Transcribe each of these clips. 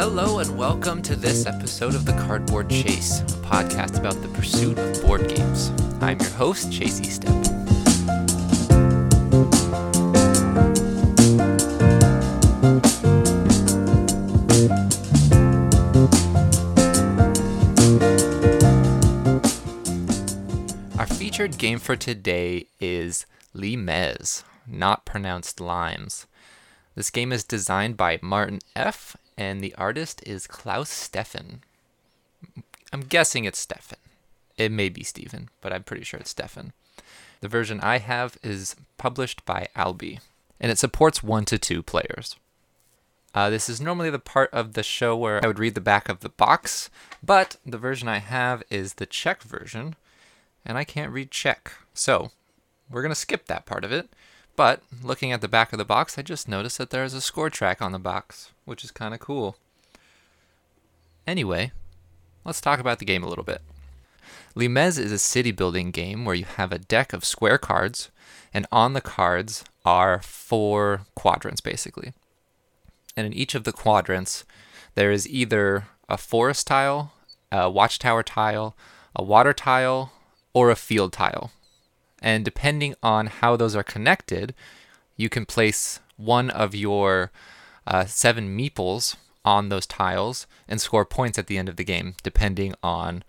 Hello and welcome to this episode of The Cardboard Chase, a podcast about the pursuit of board games. I'm your host, Chase Step. Our featured game for today is Limes, not pronounced limes. This game is designed by Martin F., and the artist is Klaus Steffen. I'm guessing it's Steffen. It may be Steven, but I'm pretty sure it's Steffen. The version I have is published by Albi, and it supports one to two players. Uh, this is normally the part of the show where I would read the back of the box, but the version I have is the Czech version, and I can't read Czech. So, we're going to skip that part of it. But looking at the back of the box, I just noticed that there's a score track on the box, which is kind of cool. Anyway, let's talk about the game a little bit. Limes is a city building game where you have a deck of square cards, and on the cards are four quadrants basically. And in each of the quadrants, there is either a forest tile, a watchtower tile, a water tile, or a field tile. And depending on how those are connected, you can place one of your uh, seven meeples on those tiles and score points at the end of the game, depending on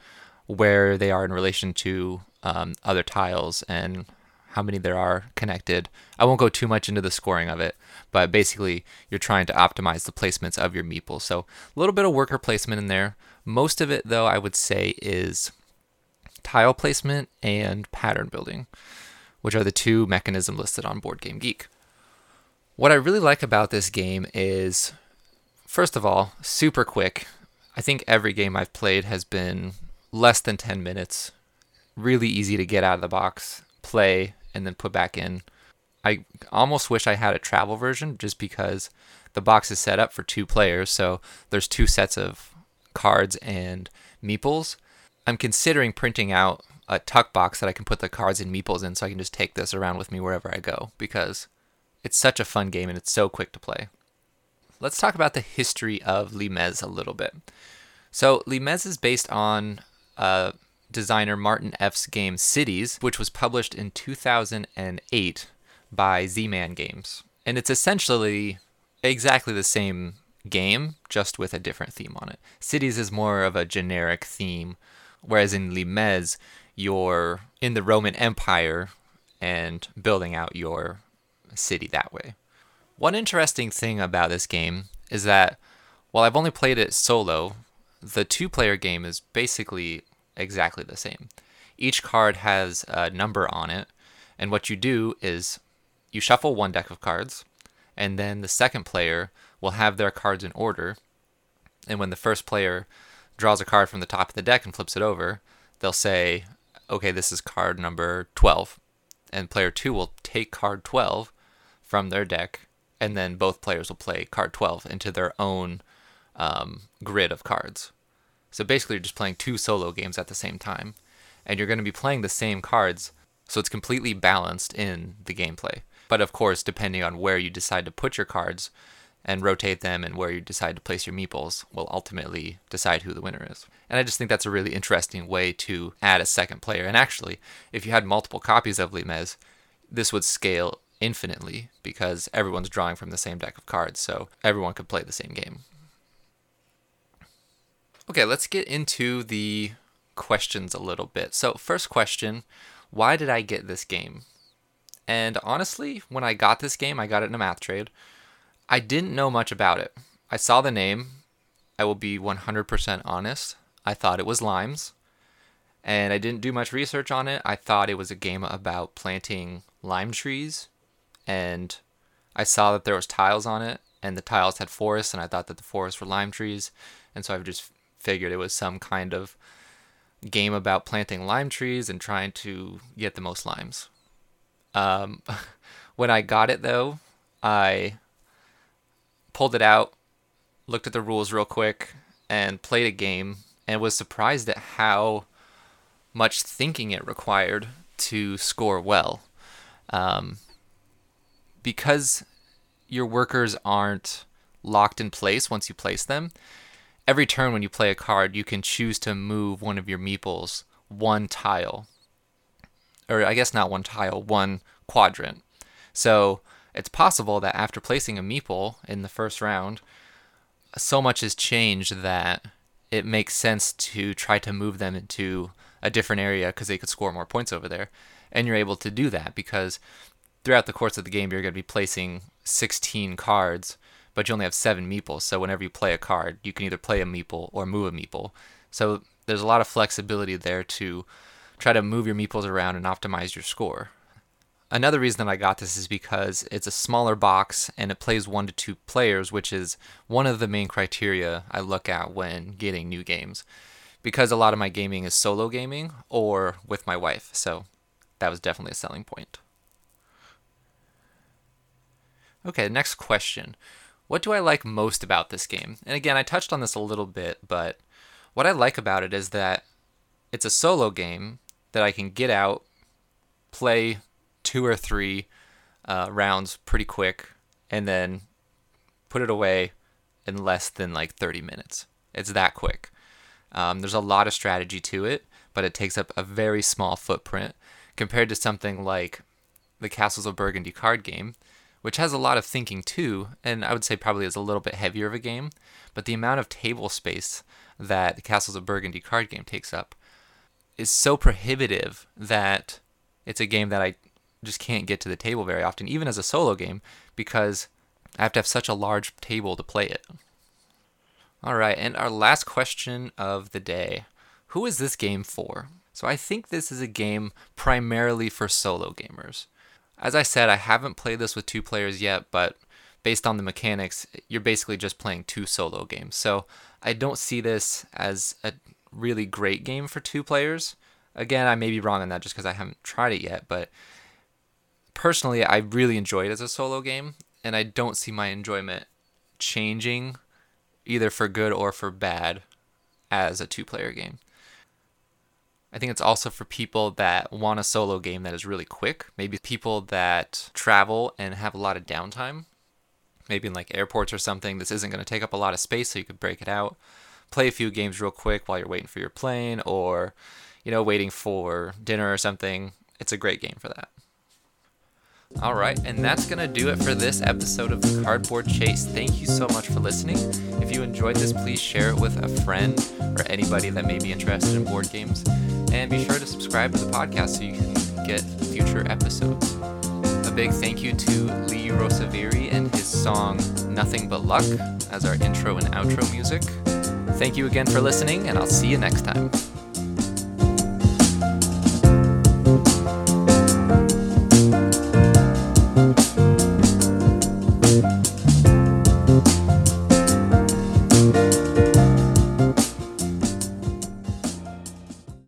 where they are in relation to um, other tiles and how many there are connected. I won't go too much into the scoring of it, but basically, you're trying to optimize the placements of your meeples. So, a little bit of worker placement in there. Most of it, though, I would say is tile placement and pattern building, which are the two mechanisms listed on Board Game Geek. What I really like about this game is, first of all, super quick. I think every game I've played has been less than 10 minutes. Really easy to get out of the box, play, and then put back in. I almost wish I had a travel version just because the box is set up for two players, so there's two sets of cards and meeples. I'm considering printing out a tuck box that I can put the cards and meeples in so I can just take this around with me wherever I go because it's such a fun game and it's so quick to play. Let's talk about the history of Limes a little bit. So, Limes is based on uh, designer Martin F.'s game Cities, which was published in 2008 by Z Man Games. And it's essentially exactly the same game, just with a different theme on it. Cities is more of a generic theme Whereas in Limes, you're in the Roman Empire and building out your city that way. One interesting thing about this game is that while I've only played it solo, the two player game is basically exactly the same. Each card has a number on it, and what you do is you shuffle one deck of cards, and then the second player will have their cards in order. And when the first player draws a card from the top of the deck and flips it over, they'll say, okay, this is card number 12. And player 2 will take card 12 from their deck, and then both players will play card 12 into their own um, grid of cards. So basically, you're just playing two solo games at the same time. And you're going to be playing the same cards, so it's completely balanced in the gameplay. But of course, depending on where you decide to put your cards, and rotate them and where you decide to place your meeples will ultimately decide who the winner is. And I just think that's a really interesting way to add a second player. And actually, if you had multiple copies of Limes, this would scale infinitely because everyone's drawing from the same deck of cards, so everyone could play the same game. Okay, let's get into the questions a little bit. So, first question why did I get this game? And honestly, when I got this game, I got it in a math trade. I didn't know much about it. I saw the name. I will be 100% honest. I thought it was limes. And I didn't do much research on it. I thought it was a game about planting lime trees. And I saw that there was tiles on it and the tiles had forests and I thought that the forests were lime trees. And so I just figured it was some kind of game about planting lime trees and trying to get the most limes. Um, when I got it though, I pulled it out, looked at the rules real quick, and played a game, and was surprised at how much thinking it required to score well. Um, because your workers aren't locked in place once you place them. Every turn when you play a card, you can choose to move one of your meeples one tile. Or I guess not one tile, one quadrant. So it's possible that after placing a meeple in the first round, so much has changed that it makes sense to try to move them into a different area because they could score more points over there. And you're able to do that because throughout the course of the game, you're going to be placing 16 cards, but you only have seven meeples. So whenever you play a card, you can either play a meeple or move a meeple. So there's a lot of flexibility there to try to move your meeples around and optimize your score. Another reason that I got this is because it's a smaller box and it plays one to two players, which is one of the main criteria I look at when getting new games. Because a lot of my gaming is solo gaming or with my wife, so that was definitely a selling point. Okay, next question. What do I like most about this game? And again, I touched on this a little bit, but what I like about it is that it's a solo game that I can get out, play two or three uh, rounds pretty quick, and then put it away in less than like 30 minutes. It's that quick. Um, there's a lot of strategy to it, but it takes up a very small footprint compared to something like the Castles of Burgundy card game, which has a lot of thinking too, and I would say probably is a little bit heavier of a game. But the amount of table space that the Castles of Burgundy card game takes up is so prohibitive that it's a game that I just can't get to the table very often, even as a solo game, because I have to have such a large table to play it. All right, and our last question of the day Who is this game for? So I think this is a game primarily for solo gamers. As I said, I haven't played this with two players yet, but based on the mechanics, you're basically just playing two solo games. So I don't see this as a really great game for two players. Again, I may be wrong on that just because I haven't tried it yet, but personally, I really enjoy it as a solo game, and I don't see my enjoyment changing either for good or for bad as a two player game. I think it's also for people that want a solo game that is really quick. Maybe people that travel and have a lot of downtime. Maybe in like airports or something. This isn't going to take up a lot of space, so you could break it out. Play a few games real quick while you're waiting for your plane or, you know, waiting for dinner or something. It's a great game for that. All right, and that's going to do it for this episode of the Cardboard Chase. Thank you so much for listening. If you enjoyed this, please share it with a friend or anybody that may be interested in board games. And be sure to subscribe to the podcast so you can get future episodes. A big thank you to Lee Rosevere and his song Nothing But Luck as our intro and outro music. Thank you again for listening, and I'll see you next time.